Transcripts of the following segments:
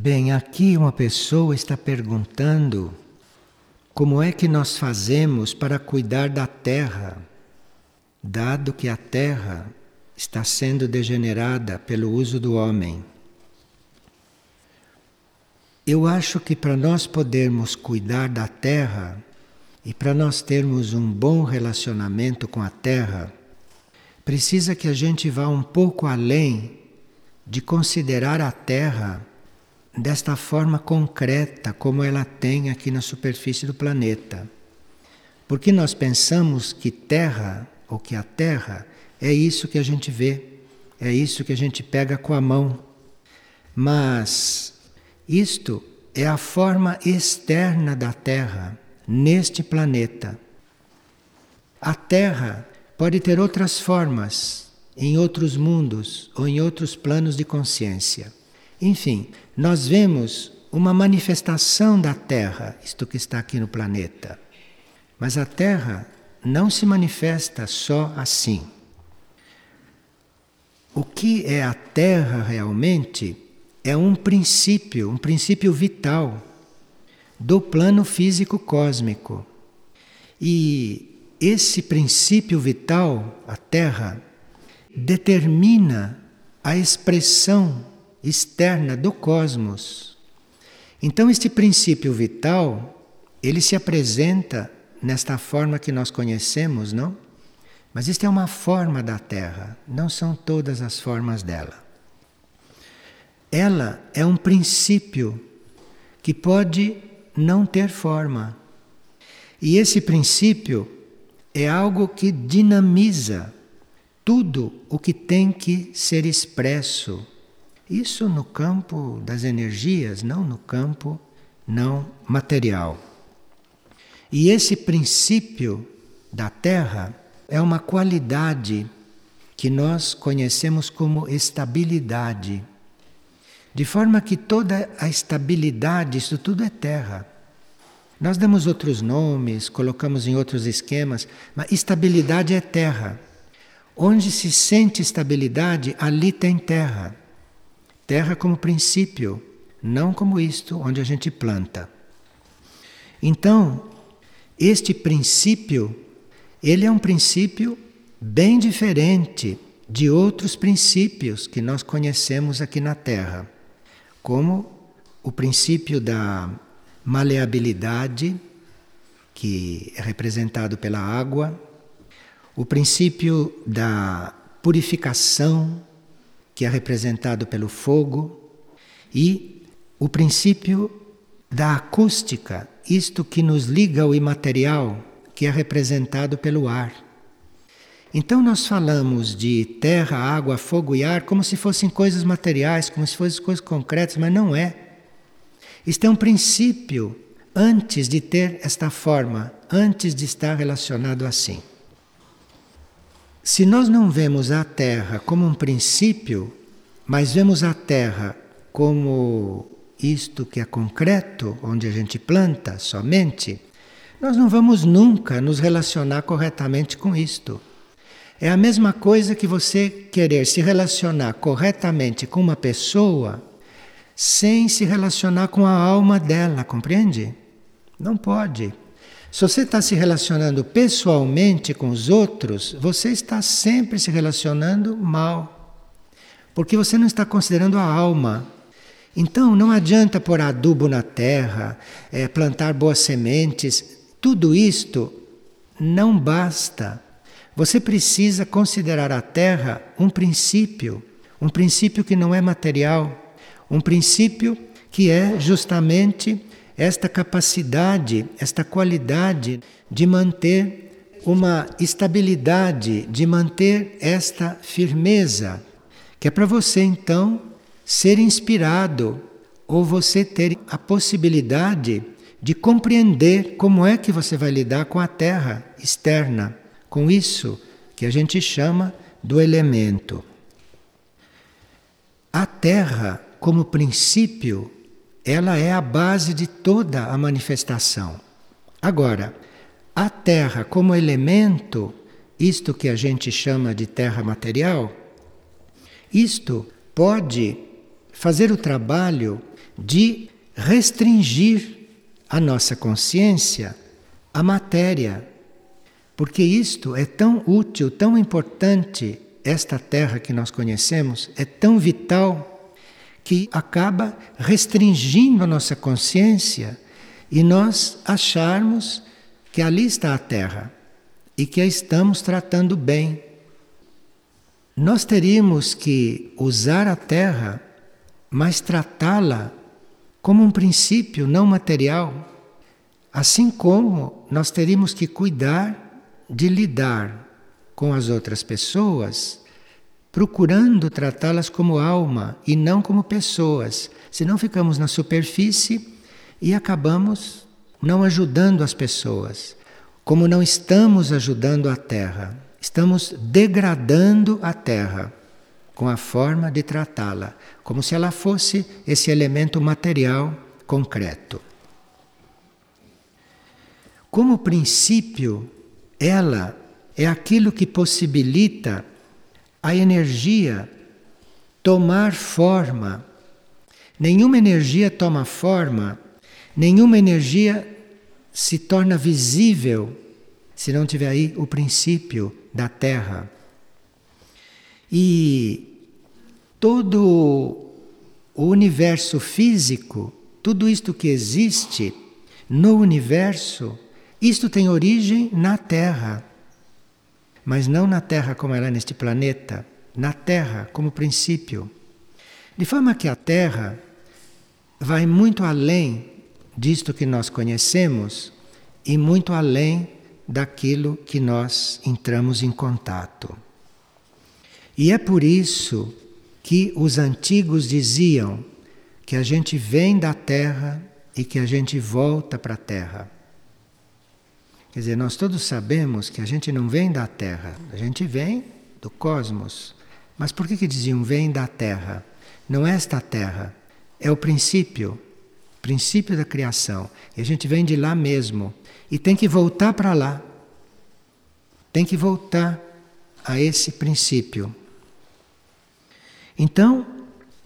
Bem, aqui uma pessoa está perguntando como é que nós fazemos para cuidar da terra, dado que a terra está sendo degenerada pelo uso do homem. Eu acho que para nós podermos cuidar da terra e para nós termos um bom relacionamento com a terra, precisa que a gente vá um pouco além de considerar a terra desta forma concreta como ela tem aqui na superfície do planeta. Porque nós pensamos que terra, ou que a terra, é isso que a gente vê, é isso que a gente pega com a mão. Mas isto é a forma externa da terra neste planeta. A terra pode ter outras formas em outros mundos ou em outros planos de consciência. Enfim, nós vemos uma manifestação da Terra, isto que está aqui no planeta. Mas a Terra não se manifesta só assim. O que é a Terra realmente é um princípio, um princípio vital do plano físico cósmico. E esse princípio vital, a Terra, determina a expressão externa do cosmos. Então este princípio vital, ele se apresenta nesta forma que nós conhecemos, não? Mas isto é uma forma da Terra, não são todas as formas dela. Ela é um princípio que pode não ter forma. E esse princípio é algo que dinamiza tudo o que tem que ser expresso isso no campo das energias, não no campo não material. E esse princípio da Terra é uma qualidade que nós conhecemos como estabilidade. De forma que toda a estabilidade, isso tudo é terra. Nós damos outros nomes, colocamos em outros esquemas, mas estabilidade é terra. Onde se sente estabilidade, ali tem terra. Terra como princípio, não como isto onde a gente planta. Então, este princípio, ele é um princípio bem diferente de outros princípios que nós conhecemos aqui na Terra, como o princípio da maleabilidade, que é representado pela água, o princípio da purificação, que é representado pelo fogo, e o princípio da acústica, isto que nos liga ao imaterial, que é representado pelo ar. Então nós falamos de terra, água, fogo e ar como se fossem coisas materiais, como se fossem coisas concretas, mas não é. Isto é um princípio antes de ter esta forma, antes de estar relacionado assim. Se nós não vemos a Terra como um princípio, mas vemos a Terra como isto que é concreto, onde a gente planta somente, nós não vamos nunca nos relacionar corretamente com isto. É a mesma coisa que você querer se relacionar corretamente com uma pessoa sem se relacionar com a alma dela, compreende? Não pode. Se você está se relacionando pessoalmente com os outros, você está sempre se relacionando mal, porque você não está considerando a alma. Então não adianta pôr adubo na terra, é, plantar boas sementes, tudo isto não basta. Você precisa considerar a terra um princípio, um princípio que não é material, um princípio que é justamente esta capacidade, esta qualidade de manter uma estabilidade, de manter esta firmeza, que é para você então ser inspirado ou você ter a possibilidade de compreender como é que você vai lidar com a terra externa, com isso que a gente chama do elemento. A terra, como princípio, ela é a base de toda a manifestação. Agora, a terra como elemento, isto que a gente chama de terra material, isto pode fazer o trabalho de restringir a nossa consciência à matéria. Porque isto é tão útil, tão importante, esta terra que nós conhecemos, é tão vital que acaba restringindo a nossa consciência e nós acharmos que ali está a terra e que a estamos tratando bem. Nós teríamos que usar a terra, mas tratá-la como um princípio não material, assim como nós teríamos que cuidar de lidar com as outras pessoas, procurando tratá-las como alma e não como pessoas, senão ficamos na superfície e acabamos não ajudando as pessoas, como não estamos ajudando a Terra, estamos degradando a Terra com a forma de tratá-la, como se ela fosse esse elemento material concreto. Como princípio, ela é aquilo que possibilita a energia tomar forma. Nenhuma energia toma forma, nenhuma energia se torna visível se não tiver aí o princípio da Terra. E todo o universo físico, tudo isto que existe no universo, isto tem origem na Terra. Mas não na Terra como ela é neste planeta, na Terra como princípio. De forma que a Terra vai muito além disto que nós conhecemos e muito além daquilo que nós entramos em contato. E é por isso que os antigos diziam que a gente vem da terra e que a gente volta para a terra. Quer dizer, nós todos sabemos que a gente não vem da terra, a gente vem do cosmos. Mas por que, que diziam vem da terra? Não é esta terra, é o princípio, princípio da criação. E a gente vem de lá mesmo e tem que voltar para lá. Tem que voltar a esse princípio. Então,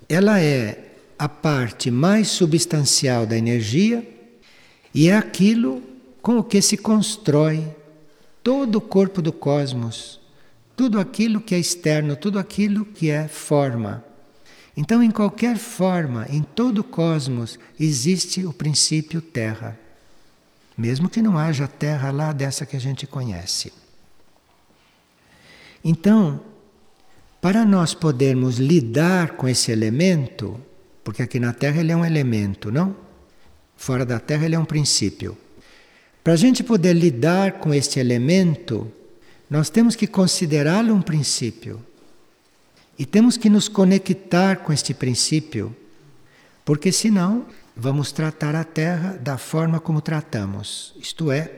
ela é a parte mais substancial da energia e é aquilo com o que se constrói todo o corpo do cosmos, tudo aquilo que é externo, tudo aquilo que é forma. Então, em qualquer forma, em todo o cosmos, existe o princípio terra, mesmo que não haja terra lá dessa que a gente conhece. Então, para nós podermos lidar com esse elemento, porque aqui na Terra ele é um elemento, não? Fora da Terra ele é um princípio. Para a gente poder lidar com este elemento, nós temos que considerá-lo um princípio. E temos que nos conectar com este princípio, porque senão vamos tratar a Terra da forma como tratamos, isto é,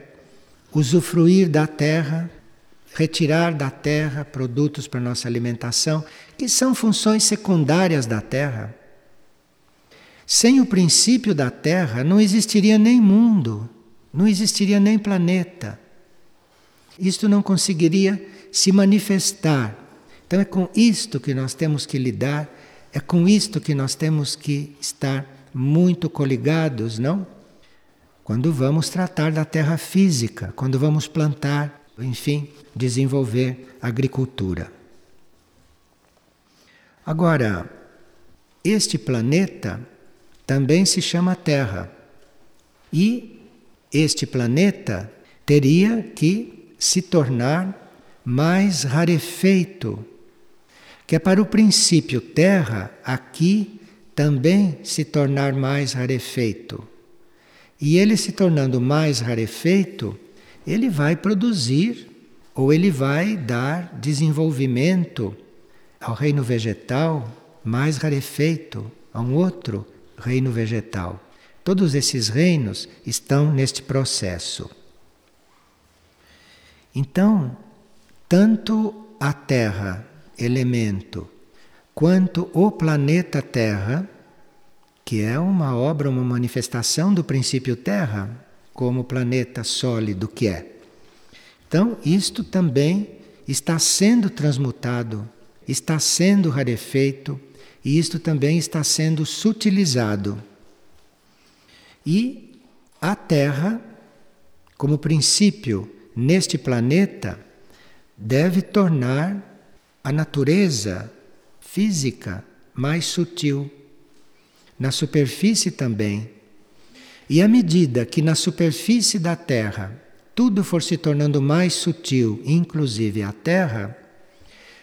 usufruir da Terra retirar da terra produtos para nossa alimentação, que são funções secundárias da terra. Sem o princípio da terra não existiria nem mundo, não existiria nem planeta. Isto não conseguiria se manifestar. Então é com isto que nós temos que lidar, é com isto que nós temos que estar muito coligados, não? Quando vamos tratar da terra física, quando vamos plantar enfim, desenvolver agricultura. Agora, este planeta também se chama Terra. E este planeta teria que se tornar mais rarefeito, que é para o princípio Terra aqui também se tornar mais rarefeito. E ele se tornando mais rarefeito, ele vai produzir ou ele vai dar desenvolvimento ao reino vegetal mais rarefeito, a um outro reino vegetal. Todos esses reinos estão neste processo. Então, tanto a Terra, elemento, quanto o planeta Terra, que é uma obra, uma manifestação do princípio Terra, como planeta sólido que é. Então, isto também está sendo transmutado, está sendo rarefeito, e isto também está sendo sutilizado. E a Terra, como princípio neste planeta, deve tornar a natureza física mais sutil. Na superfície também. E à medida que na superfície da Terra tudo for se tornando mais sutil, inclusive a Terra,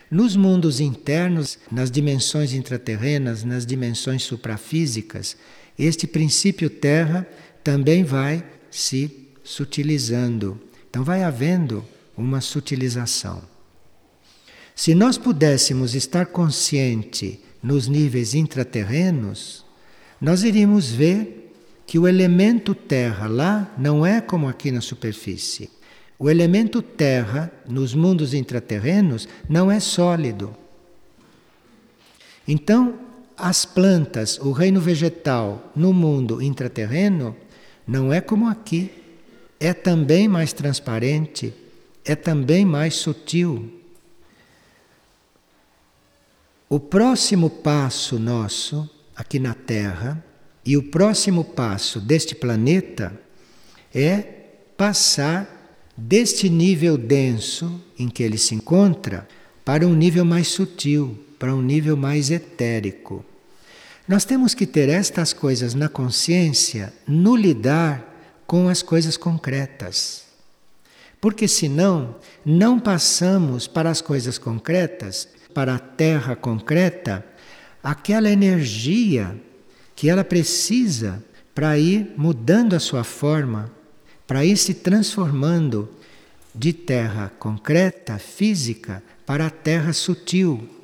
nos mundos internos, nas dimensões intraterrenas, nas dimensões suprafísicas, este princípio Terra também vai se sutilizando. Então vai havendo uma sutilização. Se nós pudéssemos estar consciente nos níveis intraterrenos, nós iríamos ver que o elemento terra lá não é como aqui na superfície. O elemento terra nos mundos intraterrenos não é sólido. Então, as plantas, o reino vegetal no mundo intraterreno não é como aqui. É também mais transparente, é também mais sutil. O próximo passo nosso aqui na Terra e o próximo passo deste planeta é passar deste nível denso em que ele se encontra para um nível mais sutil, para um nível mais etérico. Nós temos que ter estas coisas na consciência no lidar com as coisas concretas. Porque senão não passamos para as coisas concretas para a terra concreta aquela energia que ela precisa para ir mudando a sua forma, para ir se transformando de terra concreta, física, para a terra sutil.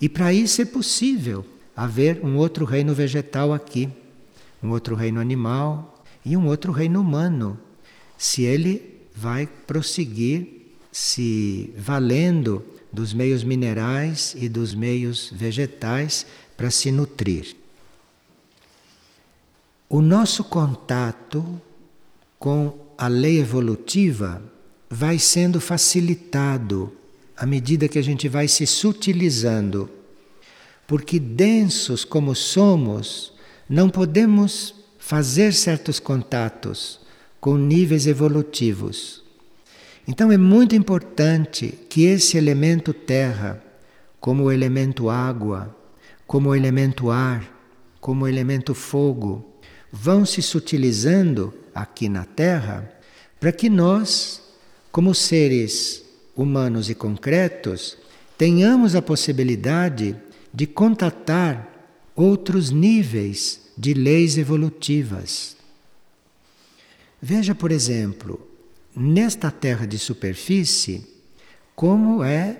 E para isso é possível haver um outro reino vegetal aqui, um outro reino animal e um outro reino humano, se ele vai prosseguir se valendo dos meios minerais e dos meios vegetais para se nutrir. O nosso contato com a lei evolutiva vai sendo facilitado à medida que a gente vai se sutilizando. Porque densos como somos, não podemos fazer certos contatos com níveis evolutivos. Então é muito importante que esse elemento terra, como o elemento água, como o elemento ar, como o elemento fogo, vão se sutilizando aqui na Terra para que nós, como seres humanos e concretos, tenhamos a possibilidade de contatar outros níveis de leis evolutivas. Veja, por exemplo, nesta terra de superfície, como é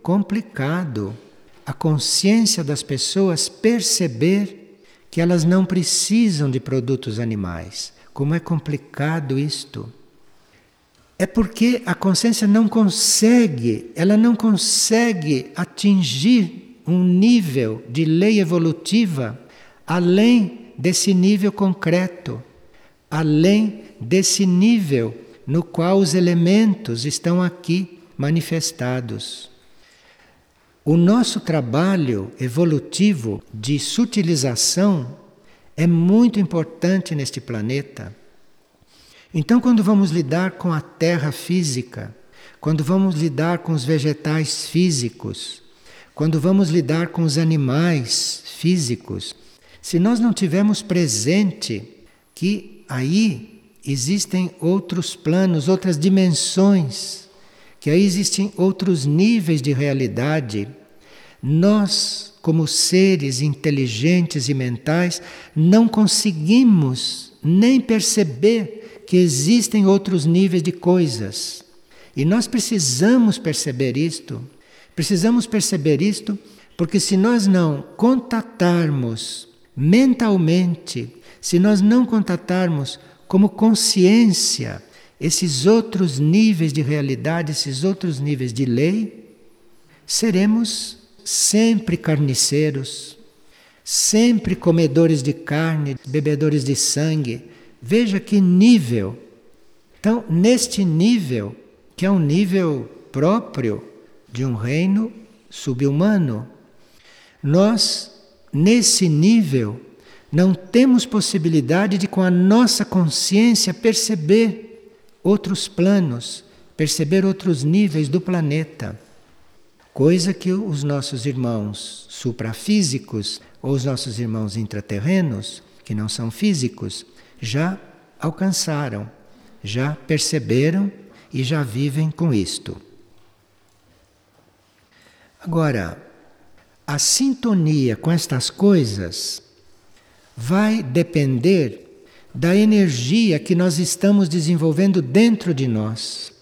complicado a consciência das pessoas perceber que elas não precisam de produtos animais. Como é complicado isto. É porque a consciência não consegue, ela não consegue atingir um nível de lei evolutiva além desse nível concreto, além desse nível no qual os elementos estão aqui manifestados. O nosso trabalho evolutivo de sutilização é muito importante neste planeta. Então, quando vamos lidar com a terra física, quando vamos lidar com os vegetais físicos, quando vamos lidar com os animais físicos, se nós não tivermos presente que aí existem outros planos, outras dimensões, que aí existem outros níveis de realidade. Nós, como seres inteligentes e mentais, não conseguimos nem perceber que existem outros níveis de coisas. E nós precisamos perceber isto. Precisamos perceber isto porque se nós não contatarmos mentalmente, se nós não contatarmos como consciência esses outros níveis de realidade, esses outros níveis de lei, seremos sempre carniceiros, sempre comedores de carne, bebedores de sangue. Veja que nível. Então, neste nível, que é um nível próprio de um reino subhumano, nós nesse nível, não temos possibilidade de, com a nossa consciência, perceber outros planos, perceber outros níveis do planeta. Coisa que os nossos irmãos suprafísicos ou os nossos irmãos intraterrenos, que não são físicos, já alcançaram, já perceberam e já vivem com isto. Agora, a sintonia com estas coisas vai depender da energia que nós estamos desenvolvendo dentro de nós.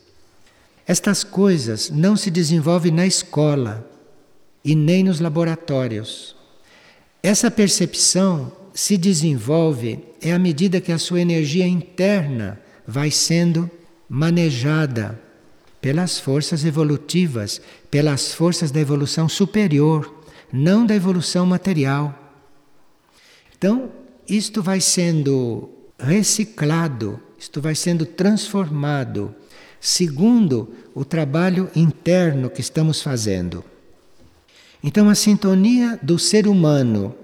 Estas coisas não se desenvolvem na escola e nem nos laboratórios. Essa percepção se desenvolve é à medida que a sua energia interna vai sendo manejada pelas forças evolutivas, pelas forças da evolução superior, não da evolução material. Então, isto vai sendo reciclado, isto vai sendo transformado, segundo o trabalho interno que estamos fazendo. Então, a sintonia do ser humano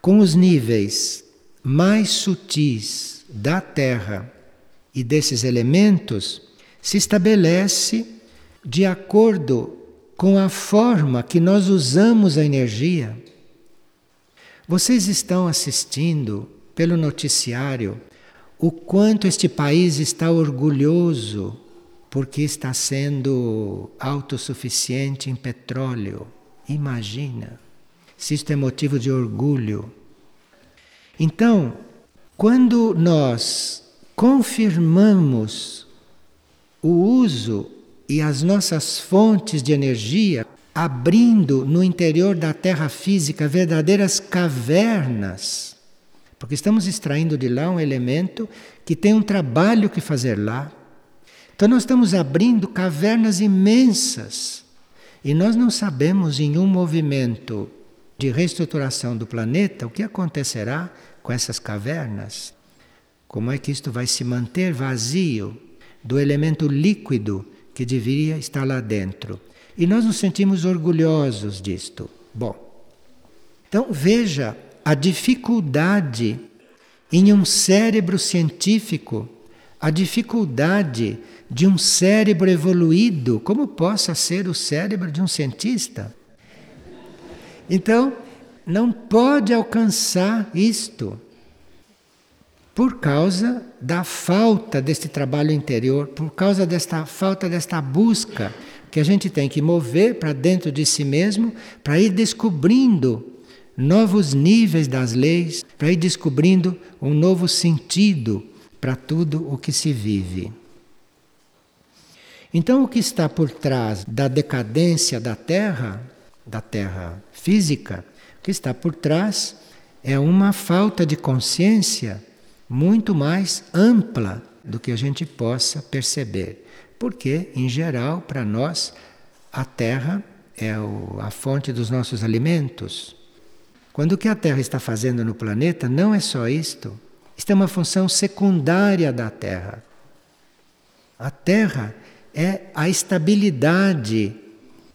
com os níveis mais sutis da Terra e desses elementos se estabelece de acordo com a forma que nós usamos a energia. Vocês estão assistindo pelo noticiário o quanto este país está orgulhoso porque está sendo autossuficiente em petróleo. Imagina se isto é motivo de orgulho. Então, quando nós confirmamos o uso e as nossas fontes de energia abrindo no interior da Terra física verdadeiras cavernas, porque estamos extraindo de lá um elemento que tem um trabalho que fazer lá. Então nós estamos abrindo cavernas imensas e nós não sabemos em um movimento de reestruturação do planeta o que acontecerá com essas cavernas. Como é que isto vai se manter vazio do elemento líquido que deveria estar lá dentro? E nós nos sentimos orgulhosos disto. Bom, então veja a dificuldade em um cérebro científico, a dificuldade de um cérebro evoluído, como possa ser o cérebro de um cientista. Então, não pode alcançar isto por causa da falta deste trabalho interior, por causa desta falta desta busca que a gente tem que mover para dentro de si mesmo, para ir descobrindo novos níveis das leis, para ir descobrindo um novo sentido para tudo o que se vive. Então, o que está por trás da decadência da Terra, da Terra física, o que está por trás é uma falta de consciência muito mais ampla do que a gente possa perceber porque, em geral, para nós, a terra é a fonte dos nossos alimentos. Quando o que a Terra está fazendo no planeta não é só isto, isto é uma função secundária da Terra. A Terra é a estabilidade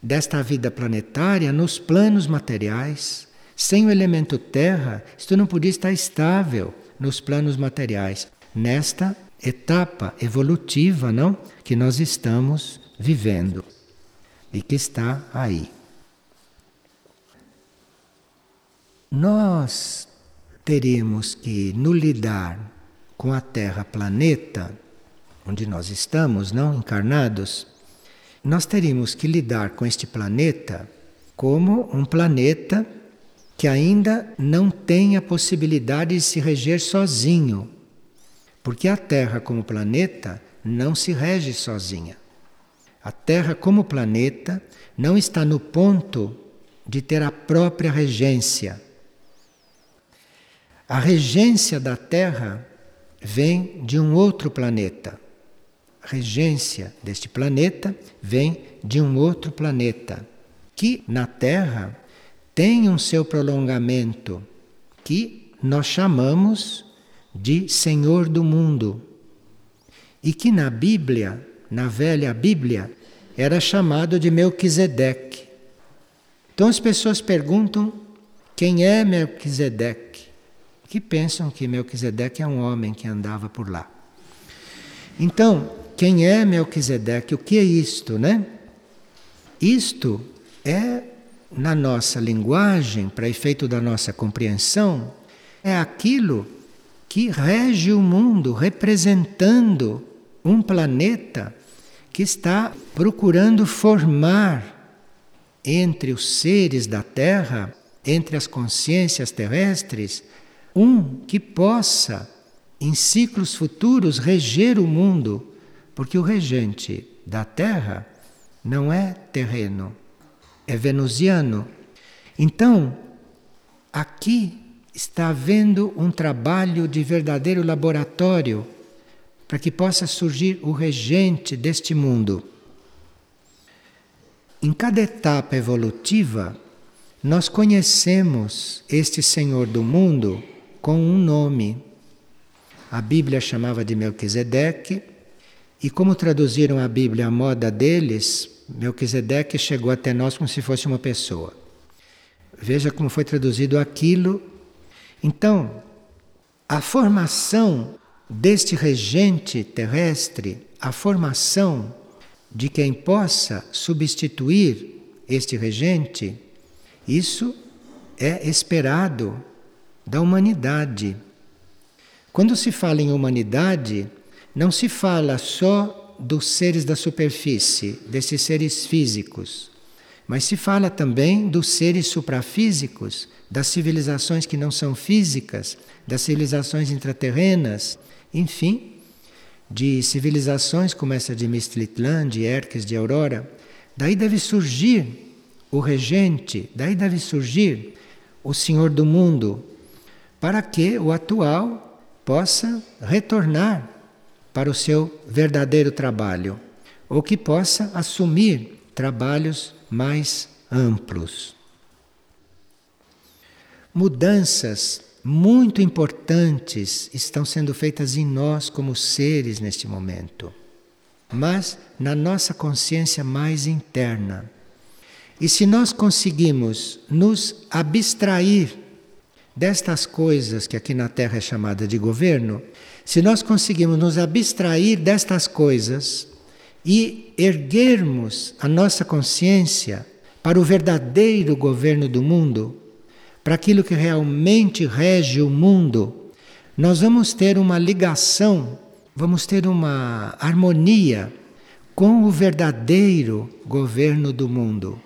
desta vida planetária nos planos materiais. Sem o elemento Terra, isto não podia estar estável nos planos materiais. Nesta etapa evolutiva, não, que nós estamos vivendo e que está aí. Nós teríamos que no lidar com a Terra planeta, onde nós estamos, não encarnados, nós teríamos que lidar com este planeta como um planeta que ainda não tem a possibilidade de se reger sozinho porque a Terra, como planeta, não se rege sozinha. A Terra, como planeta, não está no ponto de ter a própria regência. A regência da Terra vem de um outro planeta. Regência deste planeta vem de um outro planeta, que na Terra tem um seu prolongamento, que nós chamamos de Senhor do mundo. E que na Bíblia, na velha Bíblia, era chamado de Melquisedeque. Então as pessoas perguntam quem é Melquisedeque? Que pensam que Melquisedeque é um homem que andava por lá. Então, quem é Melquisedeque? O que é isto, né? Isto é, na nossa linguagem, para efeito da nossa compreensão, é aquilo que rege o mundo, representando um planeta que está procurando formar entre os seres da Terra, entre as consciências terrestres, um que possa, em ciclos futuros, reger o mundo, porque o regente da Terra não é terreno, é venusiano. Então, aqui está havendo um trabalho de verdadeiro laboratório para que possa surgir o regente deste mundo. Em cada etapa evolutiva, nós conhecemos este Senhor do mundo com um nome. A Bíblia chamava de Melquisedeque, e como traduziram a Bíblia à moda deles, Melquisedeque chegou até nós como se fosse uma pessoa. Veja como foi traduzido aquilo. Então, a formação deste regente terrestre, a formação de quem possa substituir este regente, isso é esperado da humanidade. Quando se fala em humanidade, não se fala só dos seres da superfície, desses seres físicos, mas se fala também dos seres suprafísicos, das civilizações que não são físicas, das civilizações intraterrenas, enfim, de civilizações como essa de Mistlitlã, de Erques, de Aurora. Daí deve surgir o regente, daí deve surgir o Senhor do mundo, para que o atual possa retornar para o seu verdadeiro trabalho, ou que possa assumir trabalhos mais amplos. Mudanças muito importantes estão sendo feitas em nós como seres neste momento, mas na nossa consciência mais interna. E se nós conseguimos nos abstrair destas coisas que aqui na Terra é chamada de governo, se nós conseguimos nos abstrair destas coisas e erguermos a nossa consciência para o verdadeiro governo do mundo, para aquilo que realmente rege o mundo, nós vamos ter uma ligação, vamos ter uma harmonia com o verdadeiro governo do mundo.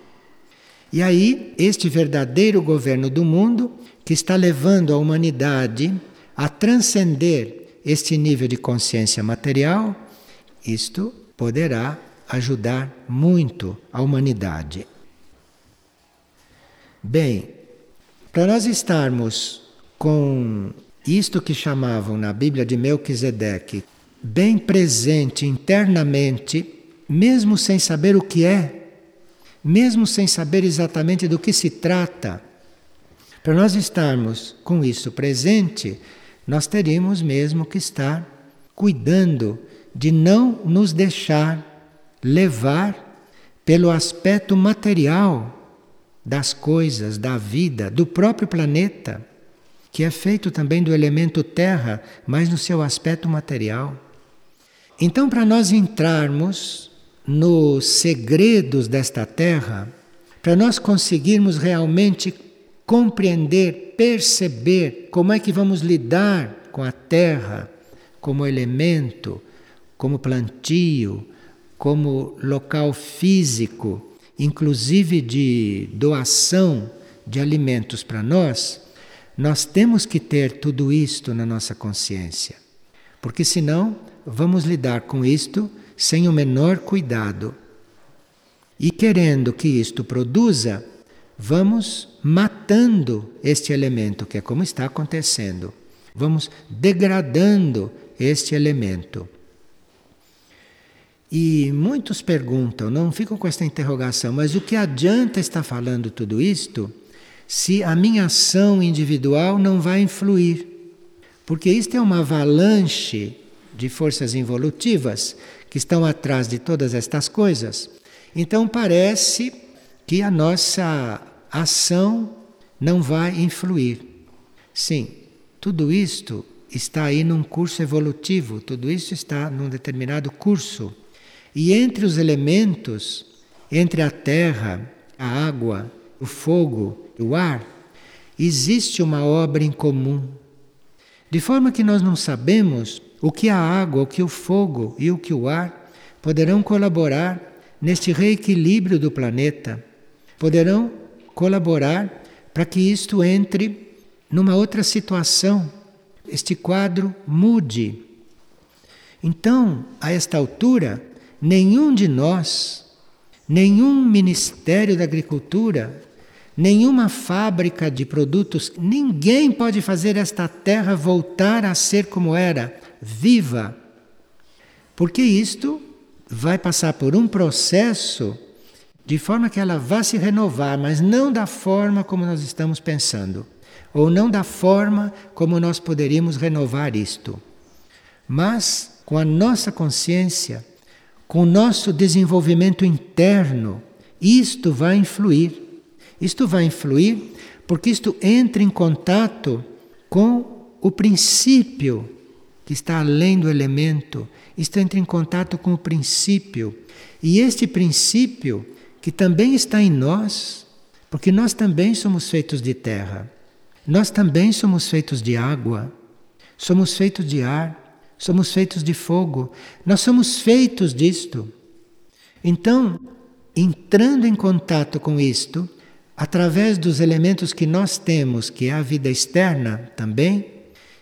E aí, este verdadeiro governo do mundo, que está levando a humanidade a transcender este nível de consciência material, isto poderá ajudar muito a humanidade. Bem, para nós estarmos com isto que chamavam na Bíblia de Melquisedeque bem presente internamente, mesmo sem saber o que é, mesmo sem saber exatamente do que se trata, para nós estarmos com isso presente, nós teríamos mesmo que estar cuidando de não nos deixar levar pelo aspecto material das coisas, da vida, do próprio planeta, que é feito também do elemento terra, mas no seu aspecto material. Então, para nós entrarmos nos segredos desta terra, para nós conseguirmos realmente compreender, perceber como é que vamos lidar com a terra como elemento, como plantio, como local físico, inclusive de doação de alimentos para nós, nós temos que ter tudo isto na nossa consciência. Porque senão vamos lidar com isto sem o menor cuidado. E querendo que isto produza vamos matando este elemento, que é como está acontecendo. Vamos degradando este elemento. E muitos perguntam, não ficam com esta interrogação, mas o que adianta estar falando tudo isto se a minha ação individual não vai influir? Porque isto é uma avalanche de forças involutivas que estão atrás de todas estas coisas. Então parece que a nossa ação não vai influir. Sim, tudo isto está aí num curso evolutivo, tudo isso está num determinado curso. E entre os elementos, entre a terra, a água, o fogo o ar, existe uma obra em comum. De forma que nós não sabemos o que a água, o que o fogo e o que o ar poderão colaborar neste reequilíbrio do planeta, poderão colaborar para que isto entre numa outra situação, este quadro mude. Então, a esta altura, nenhum de nós, nenhum Ministério da Agricultura, nenhuma fábrica de produtos, ninguém pode fazer esta terra voltar a ser como era, viva. Porque isto vai passar por um processo de forma que ela vá se renovar, mas não da forma como nós estamos pensando, ou não da forma como nós poderíamos renovar isto, mas com a nossa consciência, com o nosso desenvolvimento interno, isto vai influir. Isto vai influir porque isto entra em contato com o princípio que está além do elemento, isto entra em contato com o princípio. E este princípio, que também está em nós, porque nós também somos feitos de terra, nós também somos feitos de água, somos feitos de ar, somos feitos de fogo, nós somos feitos disto. Então, entrando em contato com isto, através dos elementos que nós temos, que é a vida externa também,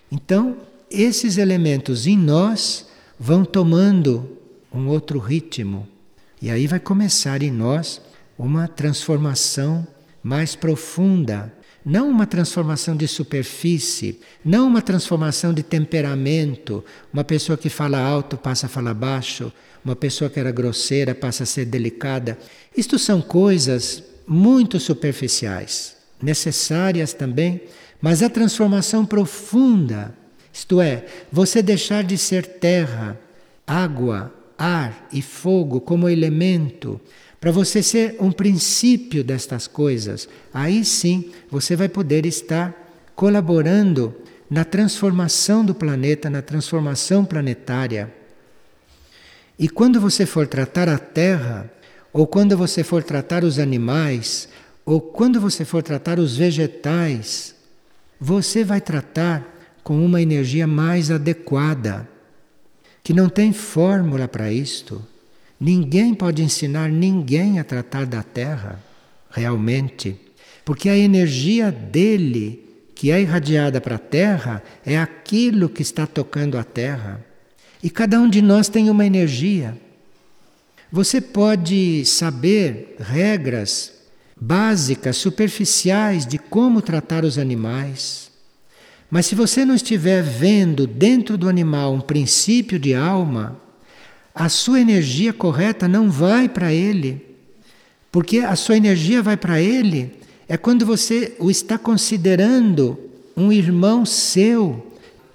então esses elementos em nós vão tomando um outro ritmo. E aí vai começar em nós uma transformação mais profunda. Não uma transformação de superfície, não uma transformação de temperamento. Uma pessoa que fala alto passa a falar baixo, uma pessoa que era grosseira passa a ser delicada. Isto são coisas muito superficiais, necessárias também, mas a transformação profunda isto é, você deixar de ser terra, água, ar e fogo como elemento, para você ser um princípio destas coisas, aí sim você vai poder estar colaborando na transformação do planeta, na transformação planetária. E quando você for tratar a Terra, ou quando você for tratar os animais, ou quando você for tratar os vegetais, você vai tratar com uma energia mais adequada, que não tem fórmula para isto. Ninguém pode ensinar ninguém a tratar da terra, realmente, porque a energia dele, que é irradiada para a terra, é aquilo que está tocando a terra. E cada um de nós tem uma energia. Você pode saber regras básicas, superficiais de como tratar os animais mas se você não estiver vendo dentro do animal um princípio de alma, a sua energia correta não vai para ele. Porque a sua energia vai para ele é quando você o está considerando um irmão seu,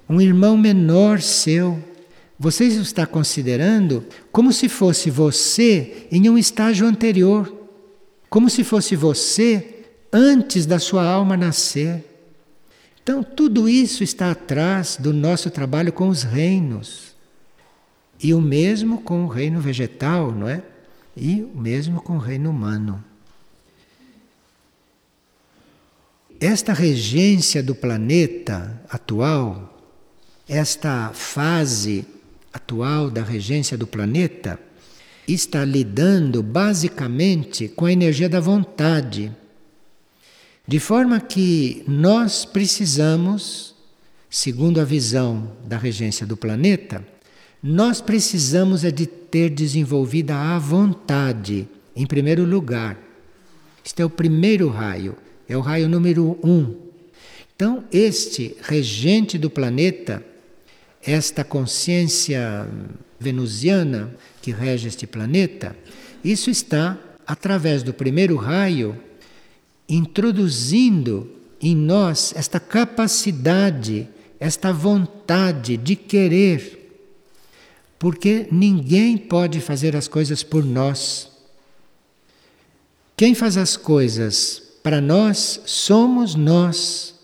um irmão menor seu. Você o está considerando como se fosse você em um estágio anterior, como se fosse você antes da sua alma nascer. Então, tudo isso está atrás do nosso trabalho com os reinos. E o mesmo com o reino vegetal, não é? E o mesmo com o reino humano. Esta regência do planeta atual, esta fase atual da regência do planeta, está lidando basicamente com a energia da vontade de forma que nós precisamos, segundo a visão da regência do planeta, nós precisamos é de ter desenvolvida a vontade, em primeiro lugar. Este é o primeiro raio, é o raio número um. Então, este regente do planeta, esta consciência venusiana que rege este planeta, isso está através do primeiro raio introduzindo em nós esta capacidade, esta vontade de querer. Porque ninguém pode fazer as coisas por nós. Quem faz as coisas para nós somos nós.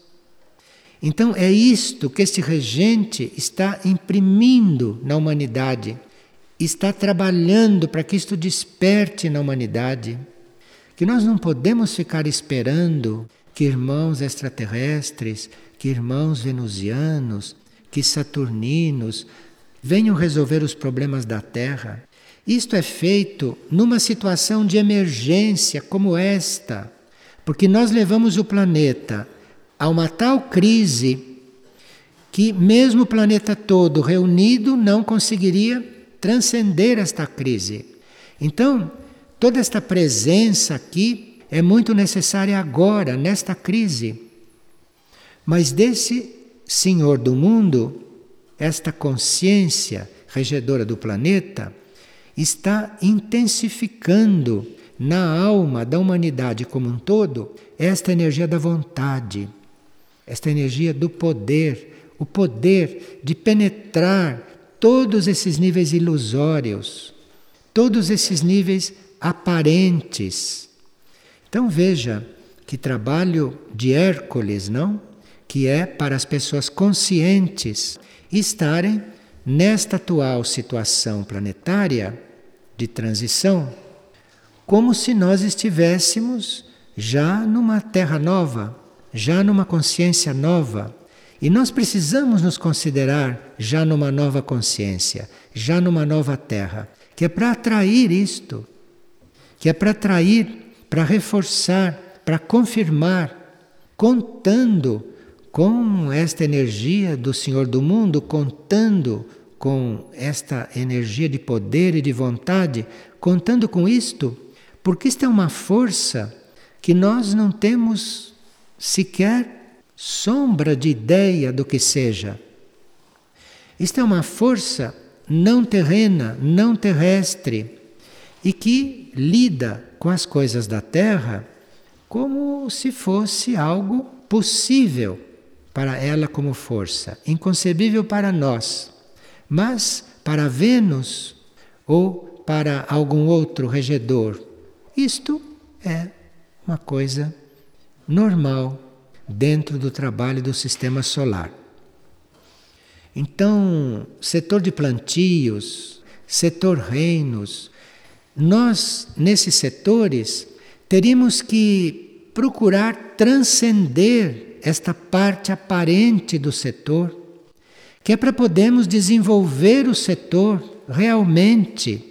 Então é isto que este regente está imprimindo na humanidade, está trabalhando para que isto desperte na humanidade. Que nós não podemos ficar esperando que irmãos extraterrestres, que irmãos venusianos, que saturninos venham resolver os problemas da Terra. Isto é feito numa situação de emergência como esta, porque nós levamos o planeta a uma tal crise que, mesmo o planeta todo reunido, não conseguiria transcender esta crise. Então, toda esta presença aqui é muito necessária agora, nesta crise. Mas desse Senhor do mundo, esta consciência regedora do planeta, está intensificando na alma da humanidade como um todo esta energia da vontade, esta energia do poder, o poder de penetrar todos esses níveis ilusórios, todos esses níveis aparentes. Então veja que trabalho de Hércules, não? Que é para as pessoas conscientes estarem nesta atual situação planetária de transição, como se nós estivéssemos já numa terra nova, já numa consciência nova. E nós precisamos nos considerar já numa nova consciência, já numa nova terra, que é para atrair isto, que é para atrair, para reforçar, para confirmar, contando com esta energia do Senhor do mundo, contando com esta energia de poder e de vontade, contando com isto, porque isto é uma força que nós não temos sequer sombra de ideia do que seja. Isto é uma força não terrena, não terrestre, e que lida com as coisas da terra como se fosse algo possível para ela como força, inconcebível para nós. Mas para Vênus ou para algum outro regedor, isto é uma coisa normal dentro do trabalho do sistema solar. Então, setor de plantios, setor reinos, nós nesses setores teríamos que procurar transcender esta parte aparente do setor que é para podermos desenvolver o setor realmente.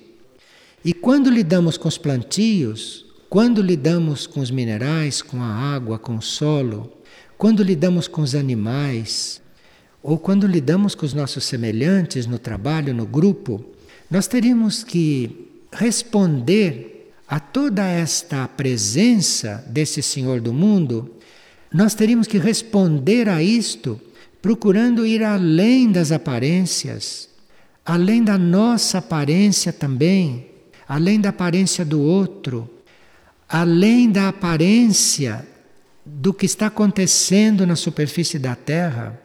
E quando lidamos com os plantios, quando lidamos com os minerais, com a água, com o solo, quando lidamos com os animais, ou quando lidamos com os nossos semelhantes no trabalho, no grupo, nós teríamos que responder a toda esta presença desse Senhor do mundo, nós teríamos que responder a isto procurando ir além das aparências, além da nossa aparência também, além da aparência do outro, além da aparência do que está acontecendo na superfície da Terra.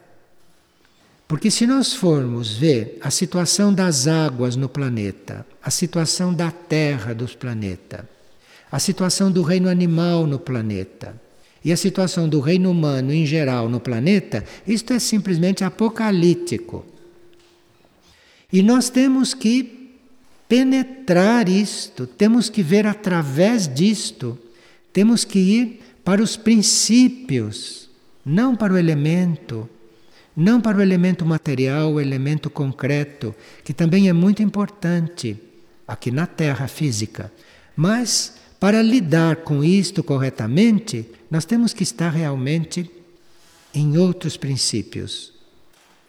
Porque se nós formos ver a situação das águas no planeta, a situação da Terra dos planetas, a situação do reino animal no planeta, e a situação do reino humano em geral no planeta, isto é simplesmente apocalíptico. E nós temos que penetrar isto, temos que ver através disto, temos que ir para os princípios, não para o elemento, não para o elemento material, o elemento concreto, que também é muito importante aqui na Terra física, mas para lidar com isto corretamente, nós temos que estar realmente em outros princípios,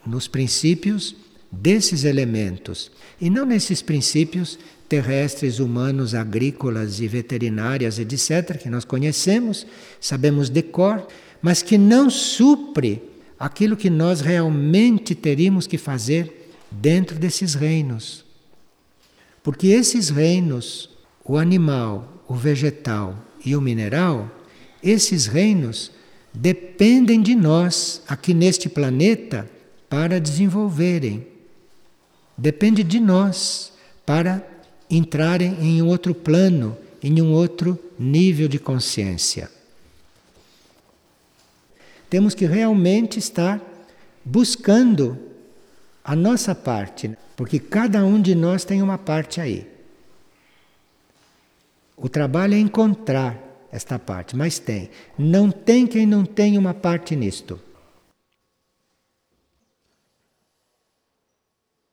nos princípios desses elementos, e não nesses princípios terrestres, humanos, agrícolas e veterinárias, etc., que nós conhecemos, sabemos de cor, mas que não supre aquilo que nós realmente teríamos que fazer dentro desses reinos. Porque esses reinos, o animal, o vegetal e o mineral, esses reinos dependem de nós aqui neste planeta para desenvolverem. Depende de nós para entrarem em outro plano, em um outro nível de consciência. Temos que realmente estar buscando a nossa parte, porque cada um de nós tem uma parte aí. O trabalho é encontrar esta parte, mas tem. Não tem quem não tenha uma parte nisto.